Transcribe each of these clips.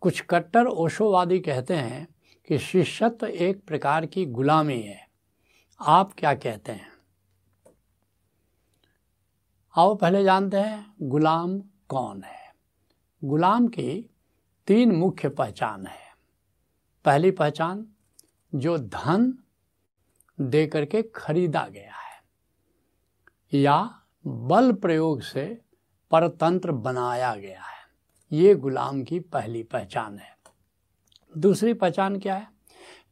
कुछ कट्टर ओशोवादी कहते हैं कि शिष्यत्व एक प्रकार की गुलामी है। आप क्या कहते हैं? आओ पहले जानते हैं गुलाम कौन है। गुलाम की तीन मुख्य पहचान है। पहली पहचान, जो धन दे करके खरीदा गया है, या बल प्रयोग से परतंत्र बनाया गया है। ये गुलाम की पहली पहचान है। दूसरी पहचान क्या है?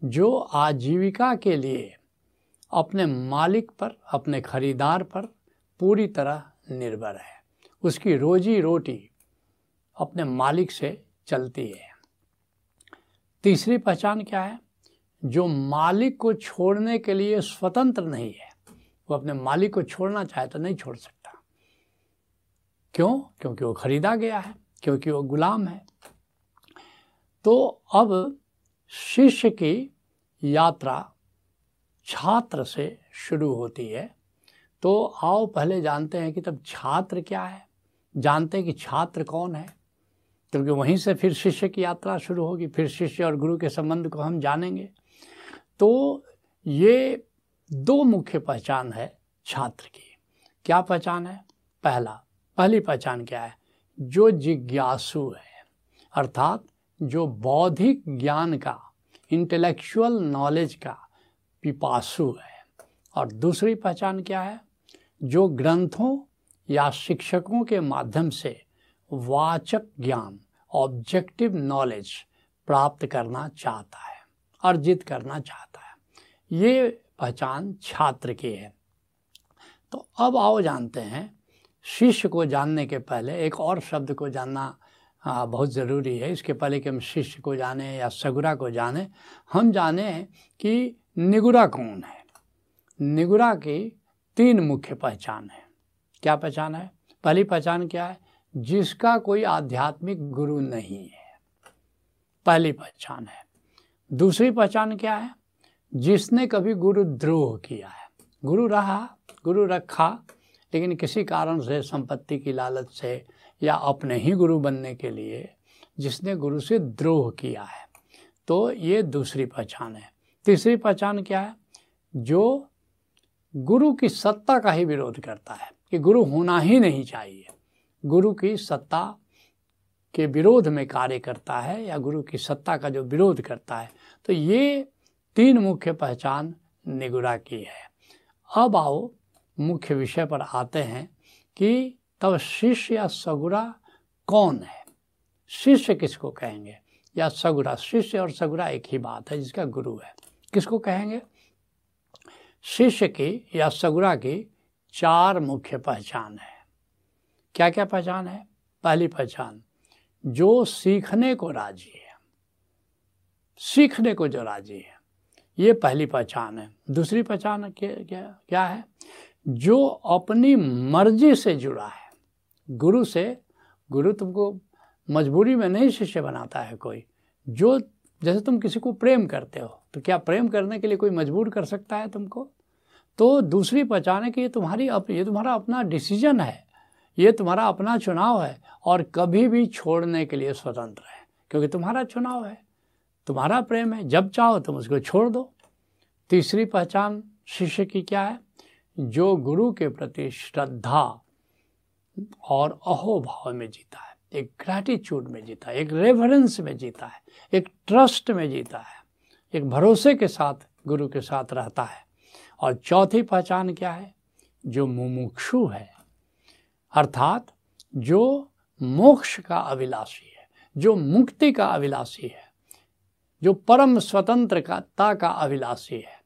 जो आजीविका के लिए अपने मालिक पर, अपने खरीदार पर पूरी तरह निर्भर है। उसकी रोजी रोटी अपने मालिक से चलती है। तीसरी पहचान क्या है? जो मालिक को छोड़ने के लिए स्वतंत्र नहीं है। वो अपने मालिक को छोड़ना चाहे तो नहीं छोड़ सकता। क्यों? क्योंकि वो खरीदा गया है। क्योंकि वो गुलाम है। तो अब शिष्य की यात्रा छात्र से शुरू होती है। तो आओ पहले जानते हैं कि तब छात्र क्या है। जानते हैं कि छात्र कौन है। क्योंकि वहीं से फिर शिष्य की यात्रा शुरू होगी। फिर शिष्य और गुरु के संबंध को हम जानेंगे। तो ये दो मुख्य पहचान है छात्र की। क्या पहचान है? पहला, पहली पहचान क्या है? जो जिज्ञासु है, अर्थात जो बौद्धिक ज्ञान का इंटेलेक्चुअल नॉलेज का पिपासु है। और दूसरी पहचान क्या है? जो ग्रंथों या शिक्षकों के माध्यम से वाचक ज्ञान ऑब्जेक्टिव नॉलेज प्राप्त करना चाहता है, अर्जित करना चाहता है। ये पहचान छात्र की है। तो अब आओ जानते हैं शिष्य को जानने के पहले, एक और शब्द को जानना बहुत ज़रूरी है। इसके पहले कि हम शिष्य को जाने या सगुरा को जाने, हम जाने कि निगुरा कौन है। निगुरा की तीन मुख्य पहचान है। क्या पहचान है? पहली पहचान क्या है? जिसका कोई आध्यात्मिक गुरु नहीं है। पहली पहचान है। दूसरी पहचान क्या है? जिसने कभी गुरु द्रोह किया है। गुरु रहा, गुरु रखा लेकिन किसी कारण से, संपत्ति की लालच से या अपने ही गुरु बनने के लिए जिसने गुरु से द्रोह किया है। तो ये दूसरी पहचान है। तीसरी पहचान क्या है? जो गुरु की सत्ता का ही विरोध करता है कि गुरु होना ही नहीं चाहिए। गुरु की सत्ता के विरोध में कार्य करता है या गुरु की सत्ता का जो विरोध करता है तो ये तीन मुख्य पहचान निगुरा की है। अब आओ मुख्य विषय पर आते हैं कि तब शिष्य या सगुरा कौन है? शिष्य किसको कहेंगे? या सगुरा, शिष्य और सगुरा एक ही बात है जिसका गुरु है। किसको कहेंगे? शिष्य की या सगुरा की चार मुख्य पहचान है। क्या क्या पहचान है? पहली पहचान, जो सीखने को राज़ी है। सीखने को जो राज़ी है। ये पहली पहचान है। दूसरी पहचान क्या क्या क्या है? जो अपनी मर्ज़ी से जुड़ा है। गुरु से गुरु तुमको मजबूरी में नहीं शिष्य बनाता है कोई। जो जैसे तुम किसी को प्रेम करते हो तो क्या प्रेम करने के लिए कोई मजबूर कर सकता है तुमको? तो दूसरी पहचान कि ये तुम्हारी अप, ये तुम्हारा अपना डिसीज़न है ये तुम्हारा अपना चुनाव है और कभी भी छोड़ने के लिए स्वतंत्र है क्योंकि तुम्हारा चुनाव है तुम्हारा प्रेम है जब चाहो तुम उसको छोड़ दो। तीसरी पहचान शिष्य की क्या है? जो गुरु के प्रति श्रद्धा और अहोभाव में जीता है, एक ग्रैटिट्यूड में जीता है, एक रेफरेंस में जीता है, एक ट्रस्ट में जीता है, एक भरोसे के साथ, गुरु के साथ रहता है। और चौथी पहचान क्या है? जो मुमुक्षु है, अर्थात जो मोक्ष का अभिलाषी है, जो मुक्ति का अभिलाषी है, जो परम स्वतंत्रता का अभिलाषी है।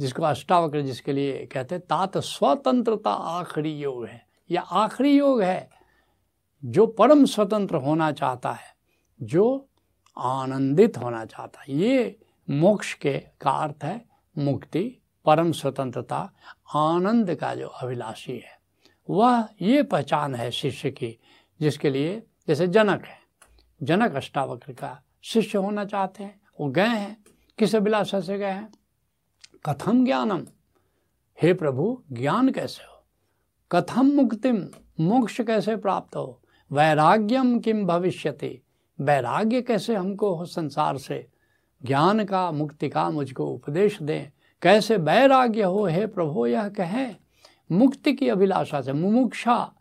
जिसको अष्टावक्र जिसके लिए कहते हैं, तात स्वतंत्रता आखिरी योग है। या आखिरी योग है जो परम स्वतंत्र होना चाहता है, जो आनंदित होना चाहता है। ये मोक्ष के का अर्थ है मुक्ति, परम स्वतंत्रता, आनंद का जो अभिलाषी है। वह ये पहचान है शिष्य की, जिसके लिए जैसे जनक है। जनक अष्टावक्र का शिष्य होना चाहते हैं, वो गए हैं, किस अभिलाषा से गए हैं? कथम ज्ञानम? हे प्रभु, ज्ञान कैसे हो? कथम मुक्तिम मोक्ष कैसे प्राप्त हो? वैराग्यम किम भविष्यति? वैराग्य कैसे हमको हो संसार से? ज्ञान का, मुक्ति का मुझको उपदेश दें। कैसे वैराग्य हो? हे प्रभु, यह कहें। मुक्ति की अभिलाषा से, मुमुक्षा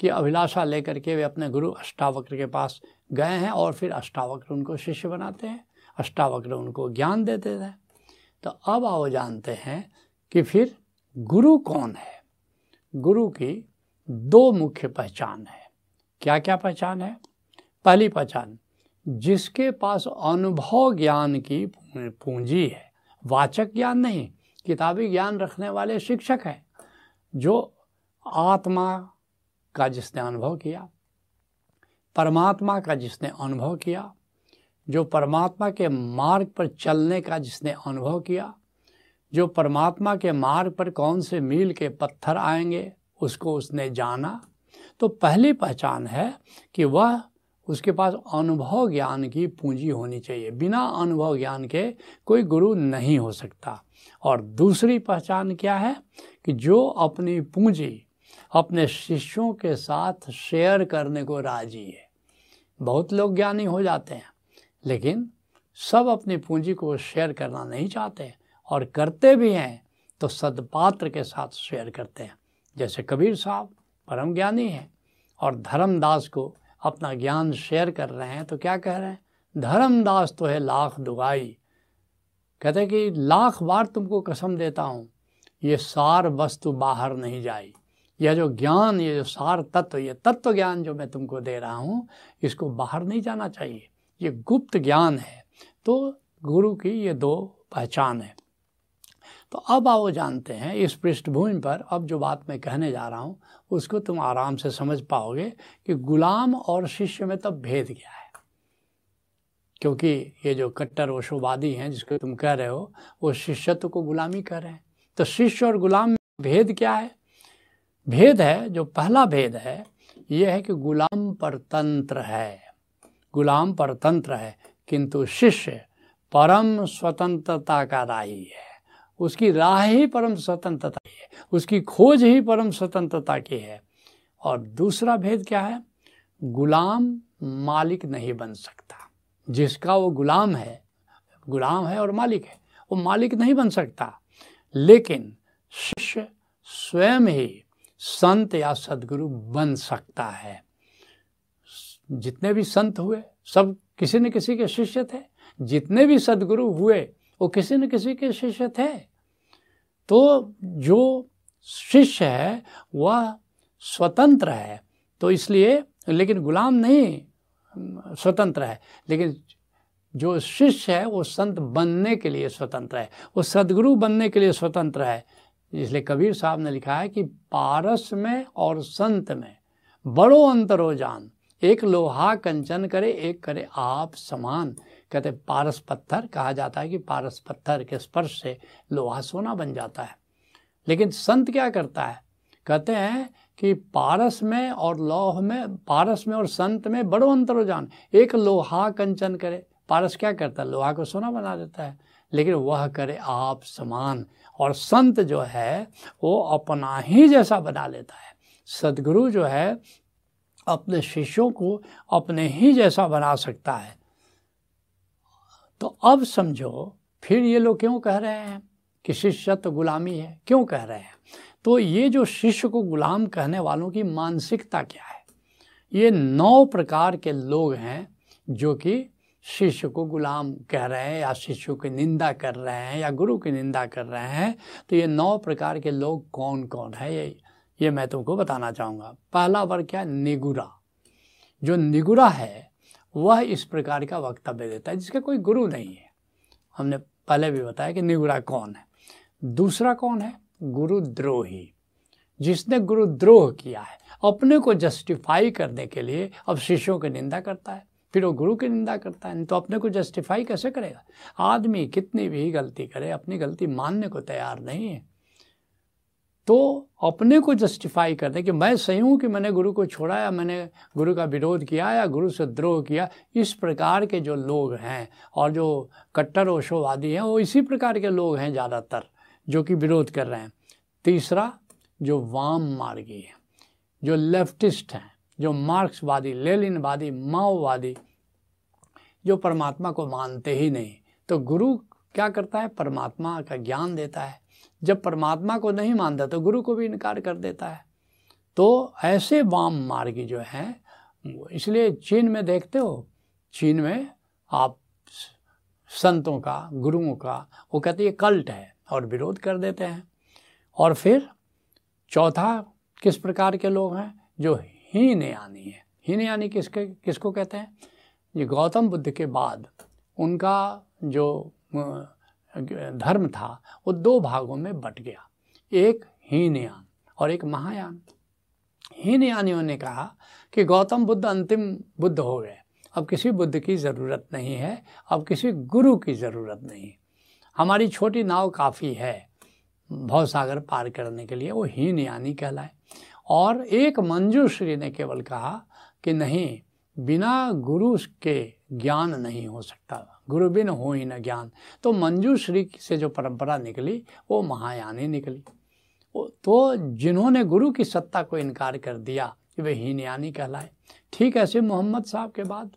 की अभिलाषा लेकर के वे अपने गुरु अष्टावक्र के पास गए हैं और फिर अष्टावक्र उनको शिष्य बनाते हैं। अष्टावक्र उनको ज्ञान देते हैं। तो अब आओ जानते हैं कि फिर गुरु कौन है? गुरु की दो मुख्य पहचान है। क्या क्या पहचान है? पहली पहचान, जिसके पास अनुभव ज्ञान की पूंजी है। वाचक ज्ञान नहीं, किताबी ज्ञान रखने वाले शिक्षक हैं, जो आत्मा का जिसने अनुभव किया, परमात्मा का जिसने अनुभव किया जो परमात्मा के मार्ग पर चलने का जिसने अनुभव किया, जो परमात्मा के मार्ग पर कौन से मील के पत्थर आएँगे, उसको उसने जाना। तो पहली पहचान है कि वह उसके पास अनुभव ज्ञान की पूंजी होनी चाहिए। बिना अनुभव ज्ञान के कोई गुरु नहीं हो सकता। और दूसरी पहचान क्या है कि जो अपनी पूंजी अपने शिष्यों के साथ शेयर करने को राज़ी है। बहुत लोग ज्ञानी हो जाते हैं। लेकिन सब अपनी पूंजी को शेयर करना नहीं चाहते और करते भी हैं तो सदपात्र के साथ शेयर करते हैं। जैसे कबीर साहब परम ज्ञानी हैं और धर्मदास को अपना ज्ञान शेयर कर रहे हैं तो क्या कह रहे हैं? धर्मदास तो है लाख दुगाई। कहते कि लाख बार तुमको कसम देता हूँ, ये सार वस्तु बाहर नहीं जाई। यह जो ज्ञान, ये जो सार तत्व, ये तत्व ज्ञान जो मैं तुमको दे रहा हूँ, इसको बाहर नहीं जाना चाहिए। ये गुप्त ज्ञान है तो गुरु की ये दो पहचान है। तो अब आओ जानते हैं, इस पृष्ठभूमि पर अब जो बात मैं कहने जा रहा हूँ, उसको तुम आराम से समझ पाओगे कि गुलाम और शिष्य में तब भेद क्या है। क्योंकि ये जो कट्टर ओशोवादी हैं, जिसको तुम कह रहे हो, वो शिष्यत्व को गुलामी कर रहे हैं। तो शिष्य और गुलाम में भेद क्या है? भेद है, जो पहला भेद है, ये है कि गुलाम परतंत्र है। गुलाम परतंत्र है, किंतु शिष्य परम स्वतंत्रता का राही है। उसकी राह ही परम स्वतंत्रता की है, उसकी खोज ही परम स्वतंत्रता की है। और दूसरा भेद क्या है? गुलाम मालिक नहीं बन सकता। जिसका वो गुलाम है गुलाम है और मालिक है, वो मालिक नहीं बन सकता। लेकिन शिष्य स्वयं ही संत या सदगुरु बन सकता है। जितने भी संत हुए, सब किसी न किसी के शिष्य थे। जितने भी सदगुरु हुए, वो किसी न किसी के शिष्य थे। तो जो शिष्य है, वह स्वतंत्र है। तो इसलिए, लेकिन गुलाम नहीं, स्वतंत्र है। लेकिन जो शिष्य है, वो संत बनने के लिए स्वतंत्र है। वो सदगुरु बनने के लिए स्वतंत्र है। इसलिए कबीर साहब ने लिखा है कि पारस में और संत में बड़ो अंतर हो जान। एक लोहा कंचन करे, एक करे आप समान। कहते पारस पत्थर, कहा जाता है कि पारस पत्थर के स्पर्श से लोहा सोना बन जाता है। लेकिन संत क्या करता है? कहते हैं कि पारस में और लोह में, पारस में और संत में बड़ो अंतर हो जान। एक लोहा कंचन करे, पारस क्या करता है? लोहा को सोना बना देता है। लेकिन वह करे आप समान। और संत जो है, वो अपना ही जैसा बना लेता है। सदगुरु जो है अपने शिष्यों को अपने ही जैसा बना सकता है। तो अब समझो, फिर ये लोग क्यों कह रहे हैं कि शिष्य तो गुलामी है? क्यों कह रहे हैं? तो ये जो शिष्य को गुलाम कहने वालों की मानसिकता क्या है? ये नौ प्रकार के लोग हैं जो कि शिष्य को गुलाम कह रहे हैं या शिष्य की निंदा कर रहे हैं या गुरु की निंदा कर रहे हैं। तो ये नौ प्रकार के लोग कौन कौन है? ये ये मैं तुमको बताना चाहूँगा। पहला वर्ग क्या? निगुरा। जो निगुरा है, वह इस प्रकार का वक्तव्य देता है, जिसका कोई गुरु नहीं है। हमने पहले भी बताया कि निगुरा कौन है। दूसरा कौन है? गुरुद्रोही। जिसने गुरुद्रोह किया है, अपने को जस्टिफाई करने के लिए अब शिष्यों की निंदा करता है, फिर वो गुरु की निंदा करता है तो अपने को जस्टिफाई कैसे करेगा? आदमी कितनी भी गलती करे, अपनी गलती मानने को तैयार नहीं है। तो अपने को जस्टिफाई कर दे कि मैं सही हूँ कि मैंने गुरु को छोड़ा या मैंने गुरु का विरोध किया या गुरु से द्रोह किया, इस प्रकार के जो लोग हैं और जो कट्टर ओशोवादी हैं, वो इसी प्रकार के लोग हैं ज़्यादातर जो कि विरोध कर रहे हैं। तीसरा, जो वाम मार्गी है, जो लेफ्टिस्ट हैं, जो मार्क्सवादी लेलिनवादी माओवादी, जो परमात्मा को मानते ही नहीं तो गुरु क्या करता है? परमात्मा का ज्ञान देता है। जब परमात्मा को नहीं मानता तो गुरु को भी इनकार कर देता है। तो ऐसे वाम मार्गी जो हैं इसलिए चीन में देखते हो, चीन में आप संतों का, गुरुओं का, वो कहते हैं कल्ट है और विरोध कर देते हैं। और फिर चौथा किस प्रकार के लोग हैं, जो हीन यानी है। हीन यानी किसके, किसको कहते हैं? ये गौतम बुद्ध के बाद उनका जो धर्म था, वो दो भागों में बट गया। एक हीनयान और एक महायान। हीनयानियों ने कहा कि गौतम बुद्ध अंतिम बुद्ध हो गए। अब किसी बुद्ध की ज़रूरत नहीं है, अब किसी गुरु की ज़रूरत नहीं। हमारी छोटी नाव काफ़ी है भव सागर पार करने के लिए, वो हीन यानी कहलाए। और एक मंजूश्री ने केवल कहा कि नहीं, बिना गुरु के ज्ञान नहीं हो सकता। गुरु बिन हो ही न ज्ञान। तो मंजूश्री से जो परंपरा निकली, वो महायानी निकली। तो जिन्होंने गुरु की सत्ता को इनकार कर दिया कि वे हीनयानी कहलाए। ठीक ऐसे मोहम्मद साहब के बाद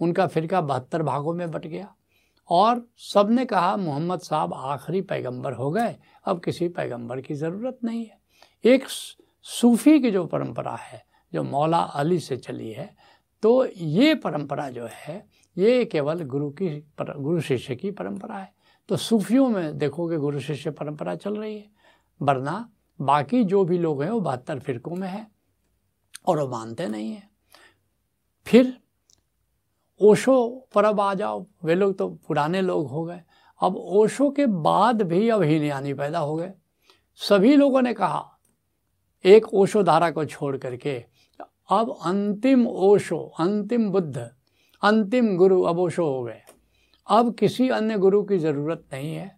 उनका फिरका बहत्तर भागों में बट गया। और सबने कहा, मोहम्मद साहब आखिरी पैगंबर हो गए, अब किसी पैगंबर की ज़रूरत नहीं है। एक सूफ़ी की जो परंपरा है, जो मौला अली से चली है तो ये परंपरा जो है ये केवल गुरु की पर, गुरु शिष्य की परंपरा है। तो सूफियों में देखोगे गुरु शिष्य परंपरा चल रही है वरना बाकी जो भी लोग हैं वो बहत्तर फिरकों में है और वो मानते नहीं हैं। फिर ओशो पर अब आ जाओ वे लोग तो पुराने लोग हो गए। अब ओशो के बाद भी अब हीनयानी पैदा हो गए। सभी लोगों ने कहा एक ओशो धारा को छोड़ करके अब अंतिम ओशो, अंतिम बुद्ध, अंतिम गुरु अब ओशो हो गए। अब किसी अन्य गुरु की ज़रूरत नहीं है।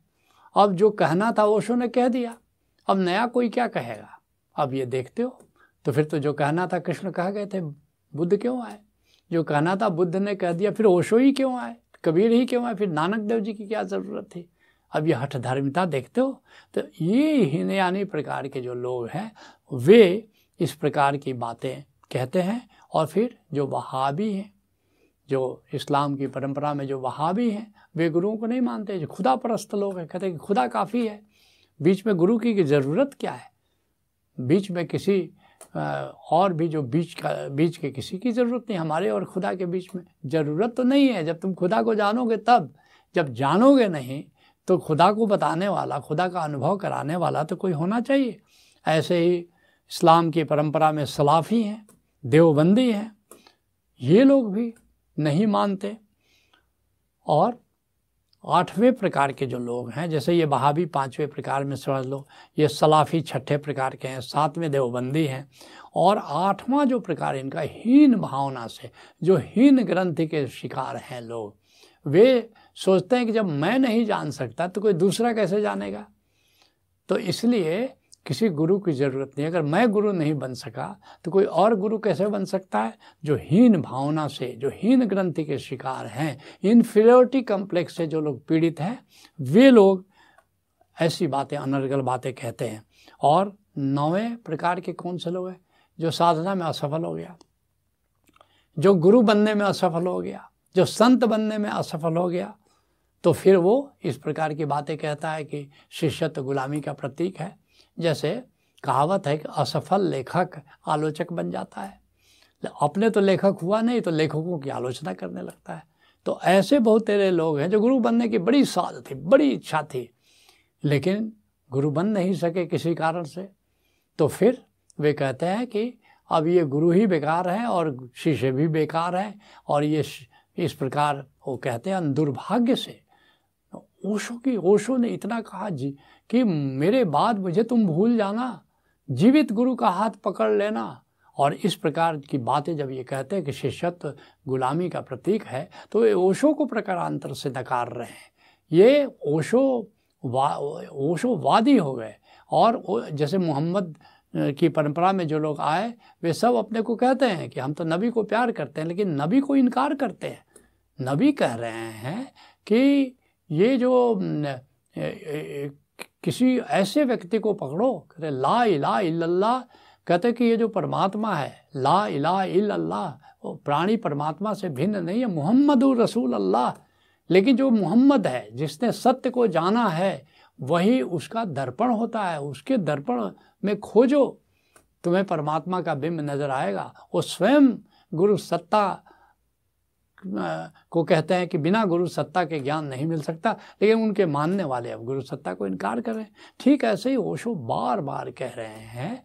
अब जो कहना था ओशो ने कह दिया। अब नया कोई क्या कहेगा? अब ये देखते हो तो फिर तो जो कहना था कृष्ण कह गए थे, बुद्ध क्यों आए? जो कहना था बुद्ध ने कह दिया, फिर ओशो ही क्यों आए? कबीर ही क्यों आए? फिर नानक देव जी की क्या ज़रूरत थी? अब ये हठ धार्मिकता देखते हो तो ये हीनयानी प्रकार के जो लोग हैं, वे इस प्रकार की बातें कहते हैं, और फिर जो वहाबी हैं, जो इस्लाम की परंपरा में जो वहाबी हैं, वे गुरुओं को नहीं मानते, जो खुदा परस्त लोग हैं, कहते हैं कि खुदा काफ़ी है। बीच में गुरु की ज़रूरत क्या है? बीच में किसी और भी जो बीच का, बीच के किसी की ज़रूरत नहीं, हमारे और खुदा के बीच में ज़रूरत तो नहीं है। जब तुम खुदा को जानोगे तब, जब जानोगे नहीं तो खुदा को बताने वाला, खुदा का अनुभव कराने वाला तो कोई होना चाहिए। ऐसे ही इस्लाम की परंपरा में सलाफ़ी हैं। देवबंदी हैं। ये लोग भी नहीं मानते। और आठवें प्रकार के जो लोग हैं, जैसे ये बहाबी पाँचवें प्रकार में समझ लो, ये सलाफ़ी छठे प्रकार के हैं, सातवें देवबंदी हैं, और आठवां जो प्रकार इनका हीन भावना से, जो हीन ग्रंथि के शिकार हैं लोग, वे सोचते हैं कि जब मैं नहीं जान सकता तो कोई दूसरा कैसे जानेगा? तो इसलिए किसी गुरु की ज़रूरत नहीं। अगर मैं गुरु नहीं बन सका तो कोई और गुरु कैसे बन सकता है? जो हीन भावना से, जो हीन ग्रंथि के शिकार हैं इन्फीरियोरिटी कम्प्लेक्स से जो लोग पीड़ित हैं, वे लोग ऐसी बातें, अनर्गल बातें कहते हैं। और नौवें प्रकार के कौन से लोग हैं? जो साधना में असफल हो गया, जो गुरु बनने में असफल हो गया, जो संत बनने में असफल हो गया तो फिर वो इस प्रकार की बातें कहता है कि शिष्यत्व गुलामी का प्रतीक है। जैसे कहावत है कि असफल लेखक आलोचक बन जाता है। अपने तो लेखक हुआ नहीं तो लेखकों की आलोचना करने लगता है। तो ऐसे बहुत तेरे लोग हैं जो गुरु बनने की बड़ी साध थी, बड़ी इच्छा थी, लेकिन गुरु बन नहीं सके किसी कारण से। तो फिर वे कहते हैं कि अब ये गुरु ही बेकार हैं और शिष्य भी बेकार है और ये इस प्रकार वो कहते हैं दुर्भाग्य से ओशो की ओशो ने इतना कहा, जी, कि मेरे बाद मुझे तुम भूल जाना। जीवित गुरु का हाथ पकड़ लेना। और इस प्रकार की बातें जब ये कहते हैं कि शिष्यत्व गुलामी का प्रतीक है तो ये ओशो को प्रकारांतर से नकार रहे हैं। ये ओशो वा, ओशो वादी हो गए। और जैसे मोहम्मद की परंपरा में जो लोग आए, वे सब अपने को कहते हैं कि हम तो नबी को प्यार करते हैं, लेकिन नबी को इनकार करते हैं। नबी कह रहे हैं कि ये जो किसी ऐसे व्यक्ति को पकड़ो, कहते ला इला इल्लल्लाह, कहते कि ये जो परमात्मा है, ला इला इल्लल्लाह, वो प्राणी परमात्मा से भिन्न नहीं है मोहम्मद रसूल अल्लाह लेकिन जो मोहम्मद है, जिसने सत्य को जाना है, वही उसका दर्पण होता है, उसके दर्पण में खोजो, तुम्हें परमात्मा का बिंब नज़र आएगा। वो स्वयं गुरु सत्ता को कहते हैं कि बिना गुरु सत्ता के ज्ञान नहीं मिल सकता, लेकिन उनके मानने वाले अब गुरु सत्ता को इनकार कर रहे हैं। ठीक ऐसे ही ओशो बार बार कह रहे हैं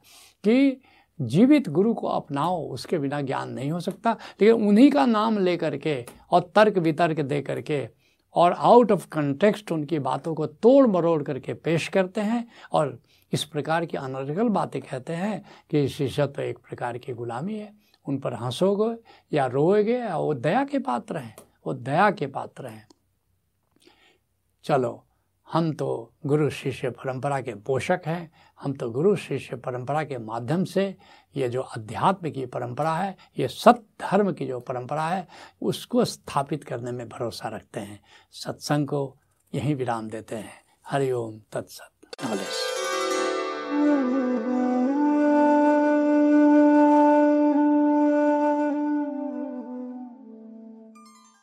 कि जीवित गुरु को अपनाओ, उसके बिना ज्ञान नहीं हो सकता, लेकिन उन्हीं का नाम ले करके और तर्क वितर्क दे करके और आउट ऑफ़ कंटेक्स्ट उनकी बातों को तोड़ मरोड़ करके पेश करते हैं और इस प्रकार की अनर्गल बातें कहते हैं कि शिष्य तो एक प्रकार की गुलामी है। उन पर हंसोगे या रोएगे या वो दया के पात्र हैं, वो दया के पात्र हैं। चलो, हम तो गुरु शिष्य परंपरा के पोषक हैं, हम तो गुरु शिष्य परंपरा के माध्यम से ये जो अध्यात्म की परंपरा है, ये सत्य धर्म की जो परंपरा है, उसको स्थापित करने में भरोसा रखते हैं। सत्संग को यहीं विराम देते हैं। हरिओम तत्सत।